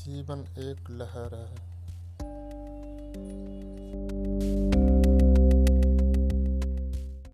जीवन एक लहर है।